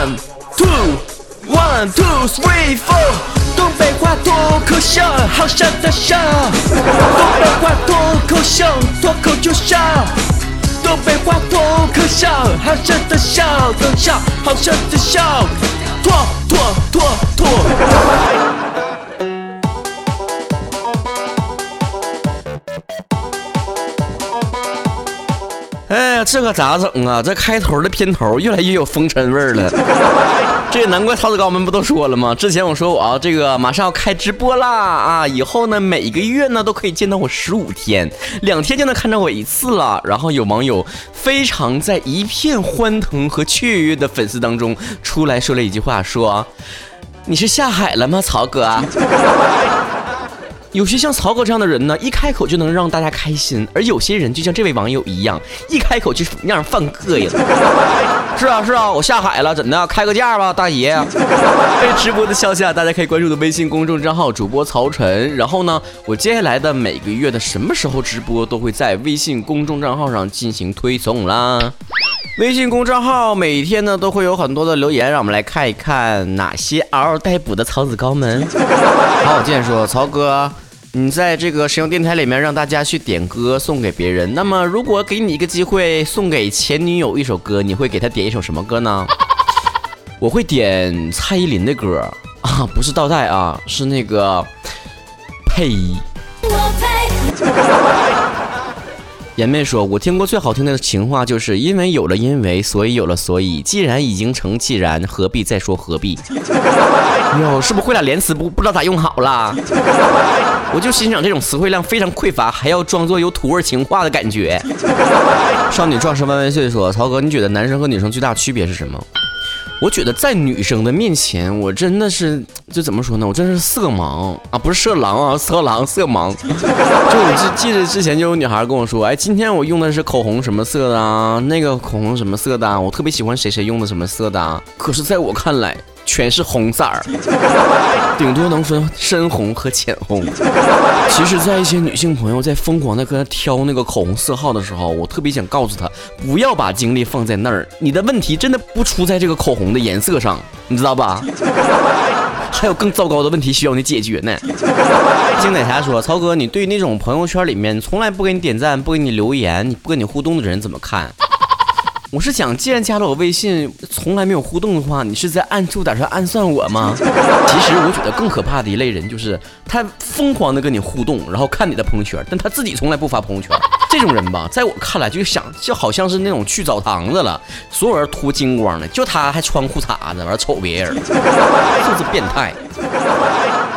One two one two three four，东北话脱口秀，好笑的笑。东北话脱口秀，脱口就笑。东北话脱口秀，好笑的笑，的笑，好笑的笑。脱脱脱脱。哎呀，这可咋整啊？这开头的片头越来越有风尘味儿了。这也难怪曹子高们不都说了吗？之前我说我啊，这个马上要开直播啦啊！以后呢，每个月呢都可以见到我十五天，两天就能看到我一次了。然后有网友非常在一片欢腾和雀跃的粉丝当中出来说了一句话，说：“你是下海了吗，曹哥？” 有些像曹哥这样的人呢，一开口就能让大家开心；而有些人就像这位网友一样，一开口就让人犯膈应。是啊是啊，我下海了，怎的？开个价吧，大爷。在直播的消息啊，大家可以关注的微信公众账号主播曹晨。然后呢，我接下来的每个月的什么时候直播，都会在微信公众账号上进行推送啦。微信公众号每天呢都会有很多的留言，让我们来看一看哪些嗷嗷待哺的曹子高们。好，我见说曹哥。你在这个实用电台里面让大家去点歌送给别人，那么如果给你一个机会送给前女友一首歌，你会给她点一首什么歌呢？我会点蔡依林的歌啊，不是倒带啊，是那个呸。姐妹说：“我听过最好听的情话，就是因为有了因为，所以有了所以。既然已经成既然，何必再说何必？哟，是不是会俩连词不不知道咋用好了？我就欣赏这种词汇量非常匮乏，还要装作有土味情话的感觉。”少女壮士万万岁说：“曹哥，你觉得男生和女生最大区别是什么？”我觉得在女生的面前，我真的是就怎么说呢？我真是色盲啊，不是色狼啊，色狼色盲。就我记记得之前就有女孩跟我说，哎，今天我用的是口红什么色的啊？那个口红什么色的啊？我特别喜欢谁谁用的什么色的啊？可是在我看来。全是红色儿，顶多能分深红和浅红。其实，在一些女性朋友在疯狂的跟他挑那个口红色号的时候，我特别想告诉她，不要把精力放在那儿。你的问题真的不出在这个口红的颜色上，你知道吧？还有更糟糕的问题需要你解决呢。金奶茶说：“曹哥，你对那种朋友圈里面从来不给你点赞、不给你留言、不跟你互动的人怎么看？”我是想，既然加了我微信，从来没有互动的话，你是在暗处打算暗算我吗？其实我觉得更可怕的一类人，就是他疯狂的跟你互动，然后看你的朋友圈，但他自己从来不发朋友圈。这种人吧，在我看来就想就好像是那种去澡堂子了，所有人脱精光的，就他还穿裤衩子，完了瞅别人，就是变态。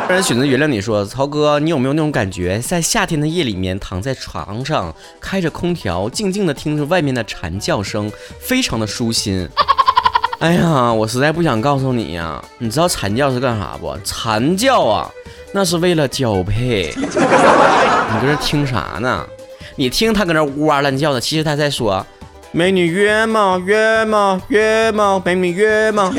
让人选择原谅你说，曹哥，你有没有那种感觉，在夏天的夜里面，躺在床上，开着空调，静静的听着外面的蝉叫声，非常的舒心。哎呀，我实在不想告诉你呀，你知道蝉叫是干啥不？蝉叫啊，那是为了交配。你搁这听啥呢？你听他搁那呜哇乱叫的，其实他在说。美女约吗？约吗？约吗？美女约吗？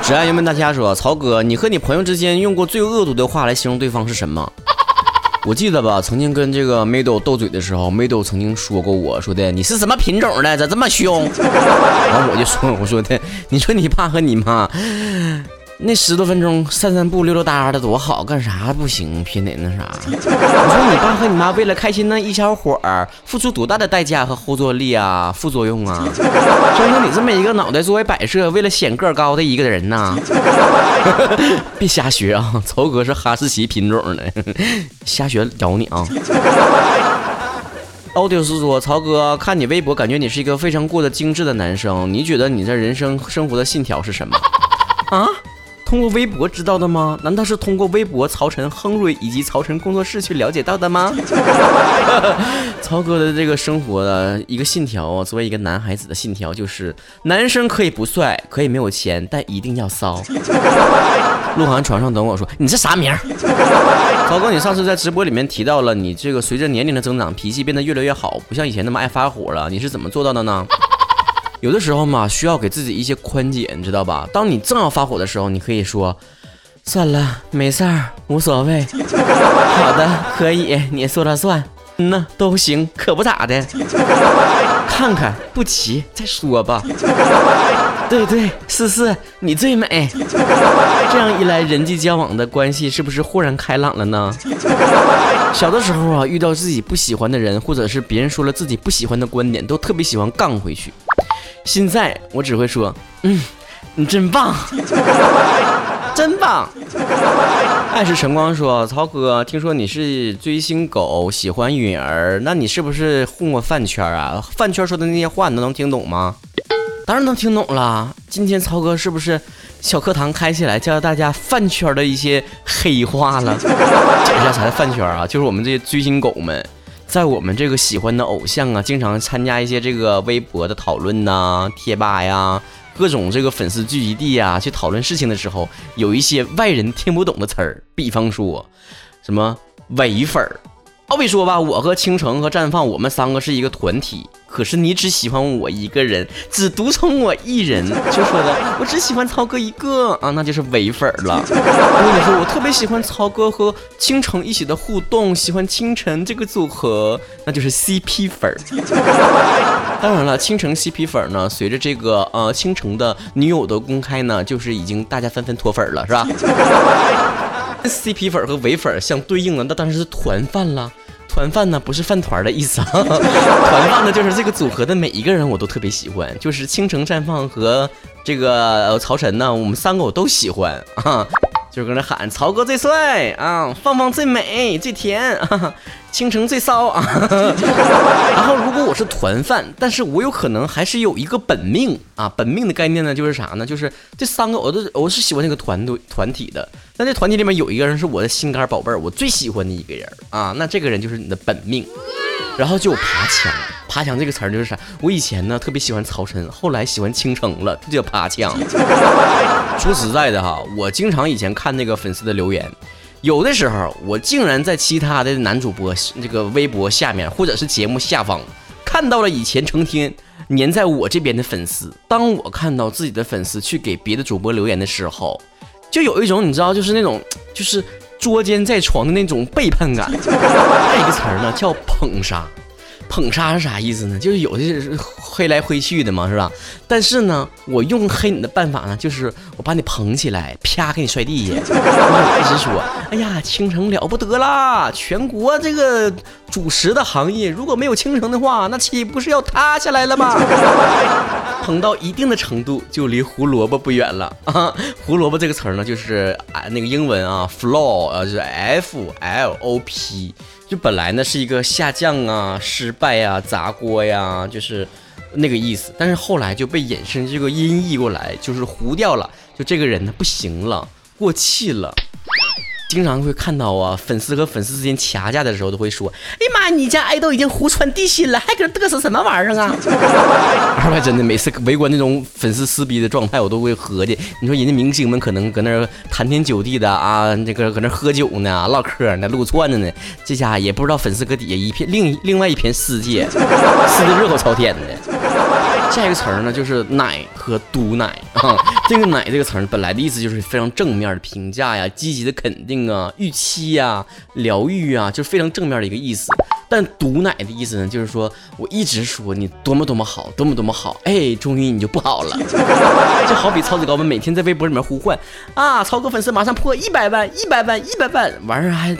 只爱油问大家说，曹哥，你和你朋友之间用过最恶毒的话来形容对方是什么？我记得吧，曾经跟这个梅豆斗嘴的时候，梅豆曾经说过我说的，你是什么品种的？咋这么凶？然后我就说，我说的，你说你爸和你妈。那十多分钟散散步溜溜达达的多好，干啥不行？偏得那啥？你说你爸和你妈为了开心那一小会儿，付出多大的代价和后坐力啊、副作用啊？说说你这么一个脑袋作为摆设，为了显个高的一个人呐？别瞎学啊！曹哥是哈士奇品种的，瞎学咬你啊！奥迪斯说：“曹哥，看你微博，感觉你是一个非常过得精致的男生。你觉得你这人生生活的信条是什么？啊？”通过微博知道的吗？难道是通过微博曹晨、亨瑞以及曹晨工作室去了解到的吗？曹哥的这个生活的一个信条啊，作为一个男孩子的信条就是：男生可以不帅，可以没有钱，但一定要骚。鹿晗床上等我说，你这啥名？曹哥，你上次在直播里面提到了，你这个随着年龄的增长，脾气变得越来越好，不像以前那么爱发火了。你是怎么做到的呢？有的时候嘛，需要给自己一些宽解，你知道吧？当你正要发火的时候，你可以说：“算了，没事儿，无所谓。”好的，可以，你说了算。嗯呐，都行，可不咋的。看看不齐再说吧。对对，思思，你最美。这样一来，人际交往的关系是不是豁然开朗了呢？小的时候啊，遇到自己不喜欢的人，或者是别人说了自己不喜欢的观点，都特别喜欢杠回去。现在我只会说，嗯，你真棒，真棒。爱是晨光说，曹哥，听说你是追星狗，喜欢允儿，那你是不是混过饭圈啊？饭圈说的那些话，你都能听懂吗？当然能听懂了。今天曹哥是不是小课堂开起来，教大家饭圈的一些黑话了？解释一下啥叫饭圈啊？就是我们这些追星狗们，在我们这个喜欢的偶像啊，经常参加一些这个微博的讨论呐、贴吧呀、各种这个粉丝聚集地啊，去讨论事情的时候，有一些外人听不懂的词儿，比方说什么伪粉儿。好比说吧，我和倾城和绽放，我们三个是一个团体，可是你只喜欢我一个人，只独宠我一人，就说的我只喜欢曹哥一个啊，那就是伪粉了。我跟你说我特别喜欢曹哥和倾城一起的互动，喜欢倾城这个组合，那就是 CP 粉儿。当然了，倾城 CP 粉呢，随着这个呃倾城的女友的公开呢，就是已经大家纷纷脱粉了，是吧？CP 粉和伪粉相对应的，那当然是团饭了。团饭呢，不是饭团的意思啊，团饭呢就是这个组合的每一个人我都特别喜欢，就是倾城绽放和这个曹晨呢，我们三个我都喜欢啊。就搁那喊曹哥最帅啊，放放最美最甜啊，倾城最骚啊。然后如果我是团饭，但是我有可能还是有一个本命啊，本命的概念呢就是啥呢？就是这三个我都我是喜欢这个团队团体的，那这团体里面有一个人是我的心肝宝贝儿，我最喜欢的一个人啊，那这个人就是你的本命。然后就有爬墙，爬墙这个词儿就是啥？我以前呢特别喜欢曹晨，后来喜欢倾城了，就叫爬墙。说实在的哈，我经常以前看那个粉丝的留言，有的时候我竟然在其他的男主播这个微博下面，或者是节目下方，看到了以前成天粘在我这边的粉丝。当我看到自己的粉丝去给别的主播留言的时候，就有一种你知道，就是那种就是。捉奸在床的那种背叛感，还有一个词儿呢，叫捧杀。捧杀是啥意思呢？就是有的是黑来黑去的嘛，是吧？但是呢，我用黑你的办法呢，就是我把你捧起来，啪给你摔地下。一直说，哎呀，倾城了不得啦！全国这个主食的行业，如果没有倾城的话，那岂不是要塌下来了吗？捧到一定的程度，就离胡萝卜不远了啊！胡萝卜这个词儿呢，就是啊那个英文啊，flop，呃，就是 f l o p，就本来呢是一个下降啊、失败呀、砸锅呀，就是那个意思。但是后来就被衍生这个音译过来，就是糊掉了，就这个人呢不行了，过气了。经常会看到啊，粉丝和粉丝之间掐架的时候，都会说：“哎呀妈，你家爱豆已经胡穿地心了，还搁这嘚瑟什么玩意儿啊？”二外真的每次围观那种粉丝撕逼的状态，我都会合计：你说人家明星们可能搁那儿谈天酒地的啊，这个搁那儿喝酒呢、唠嗑呢、撸串的呢，这家也不知道粉丝搁底下一片另另外一片世界，撕的热火朝天的。下一个词儿呢，就是奶和毒奶啊。这个奶这个词儿本来的意思就是非常正面的评价呀、积极的肯定啊、预期呀、疗愈啊，就是非常正面的一个意思。但毒奶的意思呢，就是说我一直说你多么多么好，多么多么好，哎，终于你就不好了。就好比曹子高们每天在微博里面呼唤啊，曹哥粉丝马上破一百万，一百万，一百万，完事儿还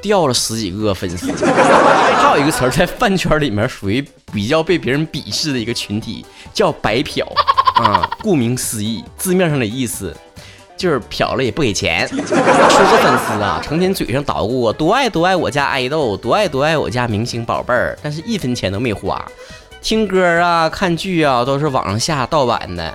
掉了十几个粉丝。还有一个词儿在饭圈里面属于比较被别人鄙视的一个群体。叫白嫖 啊，顾名思义，字面上的意思就是嫖了也不给钱。说这粉丝啊，成天嘴上捣鼓我多爱多爱我家爱豆，多爱多爱我家明星宝贝儿，但是一分钱都没花，听歌啊、看剧啊都是网上下盗版的。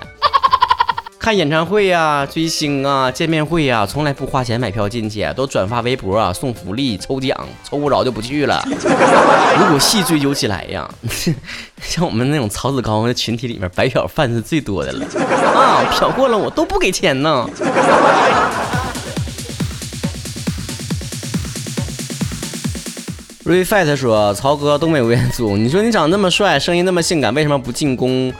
看演唱会呀、追星啊、见面会啊，从来不花钱买票进去，都转发微博啊、送福利、抽奖，抽不着就不去了。如果细追究起来呀，像我们那种曹子高的群体里面，白嫖饭是最多的了啊！嫖过了我都不给钱呢。瑞 fat 说：“曹哥，东北吴彦祖，你说你长那么帅，声音那么性感，为什么不进攻？”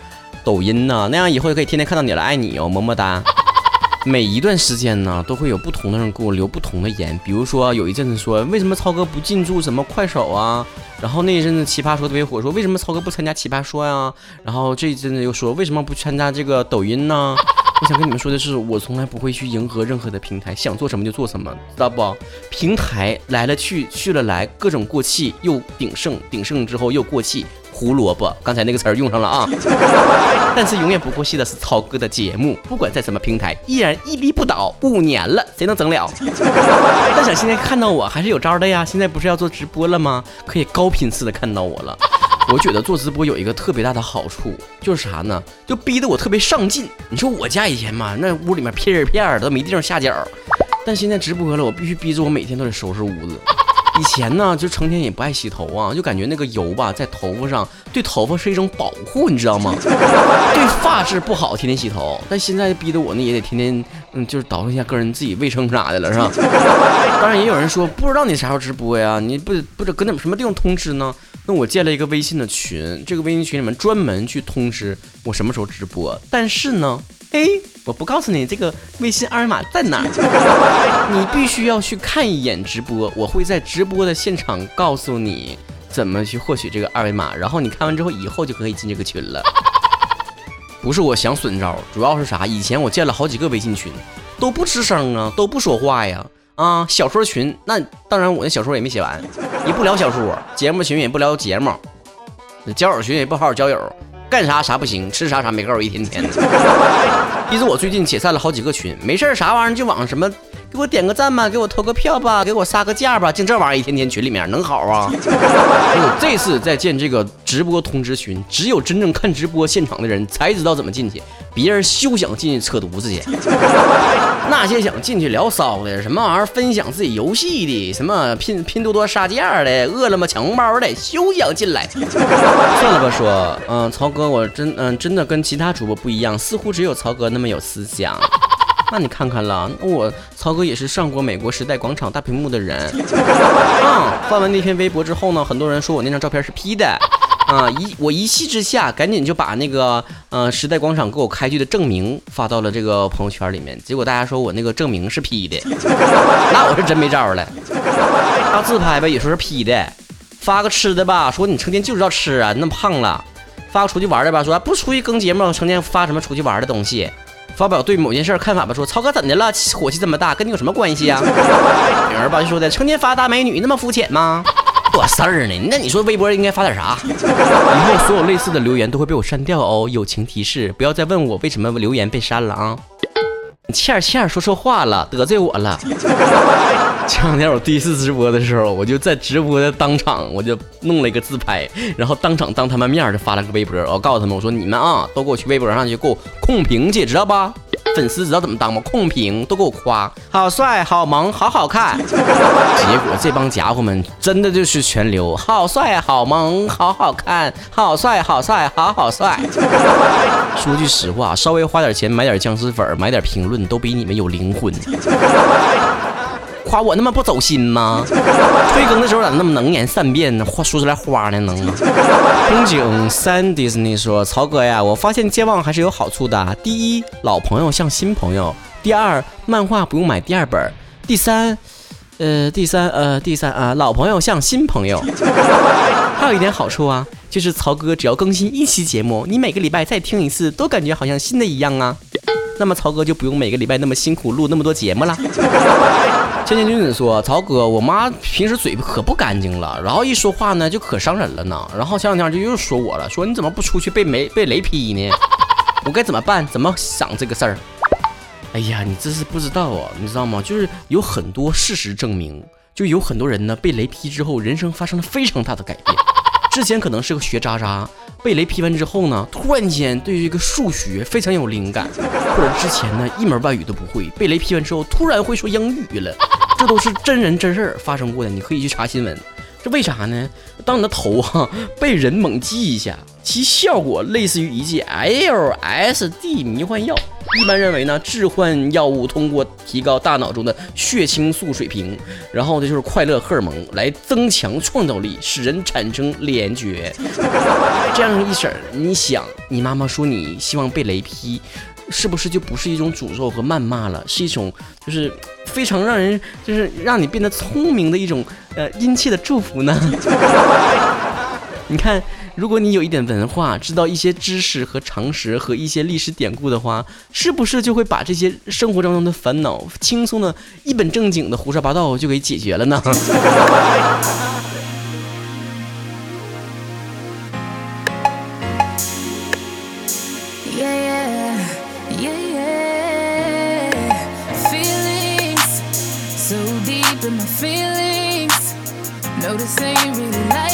抖音呢？那样以后就可以天天看到你了，爱你哦，么么哒。每一段时间呢，都会有不同的人给我留不同的言。比如说，有一阵子说为什么超哥不进驻什么快手啊？然后那一阵子奇葩说特别火，说为什么超哥不参加奇葩说呀？然后这一阵子又说为什么不参加这个抖音呢？我想跟你们说的是，我从来不会去迎合任何的平台，想做什么就做什么，知道不？平台来了去，去了来，各种过气又鼎盛，鼎盛之后又过气。胡萝卜，刚才那个词儿用上了啊。但是永远不过气的是曹哥的节目，不管在什么平台，依然屹立不倒。五年了，谁能整了？但想现在看到我还是有招的呀。现在不是要做直播了吗？可以高频次的看到我了。我觉得做直播有一个特别大的好处，就是啥呢？就逼得我特别上进。你说我家以前嘛，那屋里面片儿片儿都没地方下脚，但现在直播了，我必须逼着我每天都得收拾屋子。以前呢，就成天也不爱洗头啊，就感觉那个油吧在头发上，对头发是一种保护，你知道吗？对发质不好，天天洗头。但现在逼得我呢，也得天天，嗯，就是捯饬一下个人自己卫生啥的了，是吧？当然也有人说，不知道你啥时候直播呀？你不不知搁哪什么地方通知呢？那我建了一个微信的群，这个微信群里面专门去通知我什么时候直播。但是呢，哎。我不告诉你这个微信二维码在哪儿，你必须要去看一眼直播。我会在直播的现场告诉你怎么去获取这个二维码，然后你看完之后，以后就可以进这个群了。不是我想损招，主要是啥？以前我建了好几个微信群，都不吱声啊，都不说话呀。啊，小说群那当然我那小说也没写完，也不聊小说，节目群也不聊节目，交友群也不好好交友。干啥啥不行，吃啥啥没够，一天天的。其实我最近解散了好几个群，没事啥玩意儿就往什么给我点个赞吧，给我投个票吧，给我杀个价吧，净这玩意儿一天天群里面能好啊？这次在建这个直播通知群，只有真正看直播现场的人才知道怎么进去，别人休想进去扯犊子去。那些想进去聊骚的，什么玩意儿分享自己游戏的，什么拼拼多多杀价的，饿了么抢红包的，休想进来。算了吧，说，嗯，曹哥，我真嗯真的跟其他主播不一样，似乎只有曹哥那么有思想。那你看看了，我曹哥也是上过美国时代广场大屏幕的人。嗯，发完那篇微博之后呢，很多人说我那张照片是 P 的。啊！一我一气之下，赶紧就把那个呃时代广场给我开具的证明发到了这个朋友圈里面。结果大家说我那个证明是 P 的，那我是真没招了。发自拍吧，也说是 P 的。发个吃的吧，说你成天就知道吃啊，那么胖了。发个出去玩的吧，说不出去更节目，成天发什么出去玩的东西。发表对某件事看法吧，说曹哥怎的了？火气这么大，跟你有什么关系啊？女儿吧就说的，成天发大美女，那么肤浅吗？多事儿呢？那你说微博应该发点啥？以后所有类似的留言都会被我删掉哦。友情提示：不要再问我为什么留言被删了啊！倩儿倩儿说错话了，得罪我了。前两天我第一次直播的时候，我就在直播的当场，我就弄了一个自拍，然后当场当他们面就发了个微博，我告诉他们，我说你们啊，都给我去微博上去给我控屏去，知道吧？粉丝知道怎么当吗？控评都给我夸，好帅，好萌，好好看。结果这帮家伙们真的就是全流，好帅，好萌，好好看，好帅，好帅，好好帅。说句实话，稍微花点钱买点僵尸粉，买点评论，都比你们有灵魂。夸我那么不走心吗？退更的时候咋那么能言善辩呢？话说出来花呢能吗？风景三迪士尼说：“曹哥呀，我发现健忘还是有好处的。第一，老朋友像新朋友；第二，漫画不用买第二本；第三，呃，第三，呃，第三啊，老朋友像新朋友。还有一点好处啊，就是曹哥只要更新一期节目，你每个礼拜再听一次，都感觉好像新的一样啊。那么曹哥就不用每个礼拜那么辛苦录那么多节目了。”千千君子说：“曹哥，我妈平时嘴可不干净了，然后一说话呢就可伤人了呢。然后前两天就又说我了，说你怎么不出去被雷被雷劈呢？我该怎么办？怎么想这个事儿？哎呀，你这是不知道啊，你知道吗？就是有很多事实证明，就有很多人呢被雷劈之后，人生发生了非常大的改变。之前可能是个学渣渣，被雷劈完之后呢，突然间对于一个数学非常有灵感，或者之前呢一门外语都不会，被雷劈完之后突然会说英语了。”这都是真人真事儿发生过的，你可以去查新闻。这为啥呢？当你的头哈被人猛击一下，其效果类似于一剂 LSD 迷幻药。一般认为呢，致幻药物通过提高大脑中的血清素水平，然后呢就是快乐荷尔蒙，来增强创造力，使人产生联觉。这样一婶，你想，你妈妈说你希望被雷劈，是不是就不是一种诅咒和谩骂了？是一种就是非常让人就是让你变得聪明的一种呃殷切的祝福呢？你看。如果你有一点文化，知道一些知识和常识和一些历史典故的话，是不是就会把这些生活当中的烦恼轻松的一本正经的胡说八道就给解决了呢？Noticing really like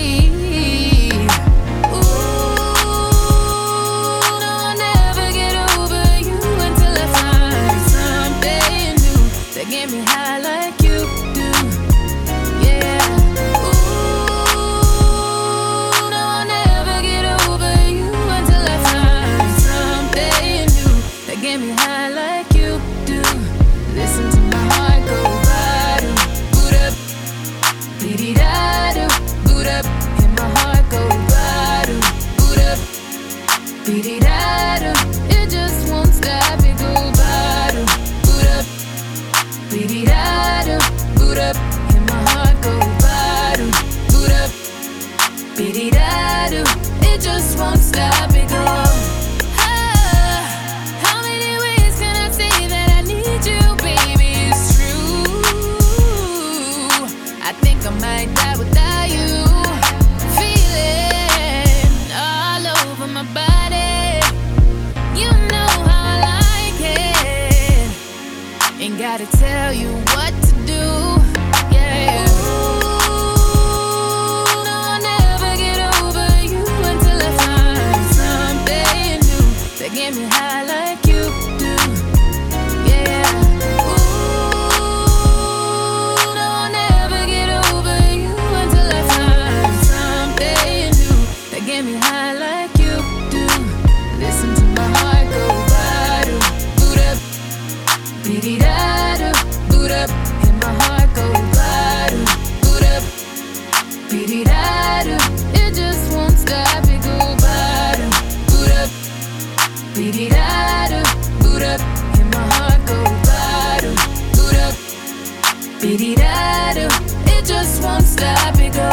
Beady da do, it just won't stop, it go.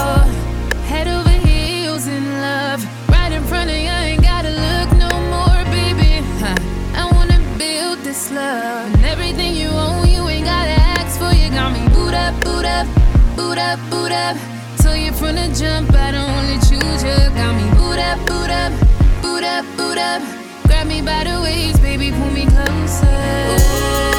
Head over heels in love, right in front of you, I ain't gotta look no more, baby. I wanna build this love and everything you own, you ain't gotta ask for. You got me boot up, boot up, boot up, boot up. So you from the jump, I don't only choose you. Got me boot up, boot up, boot up, boot up. Grab me by the waist, baby, pull me closer. Ooh,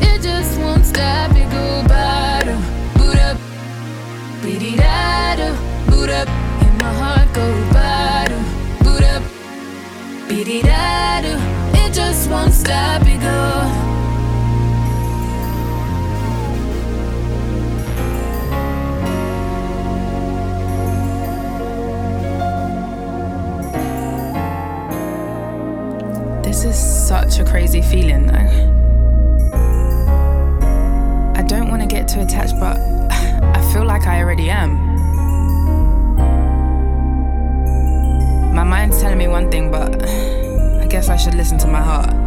It just won't stop, it go bottom, boot up. Beady da do, it just won't stop, it go. This is such a crazy feeling, though. I don't want to get too attached, but I feel like I already am. Telling me one thing, but I guess I should listen to my heart.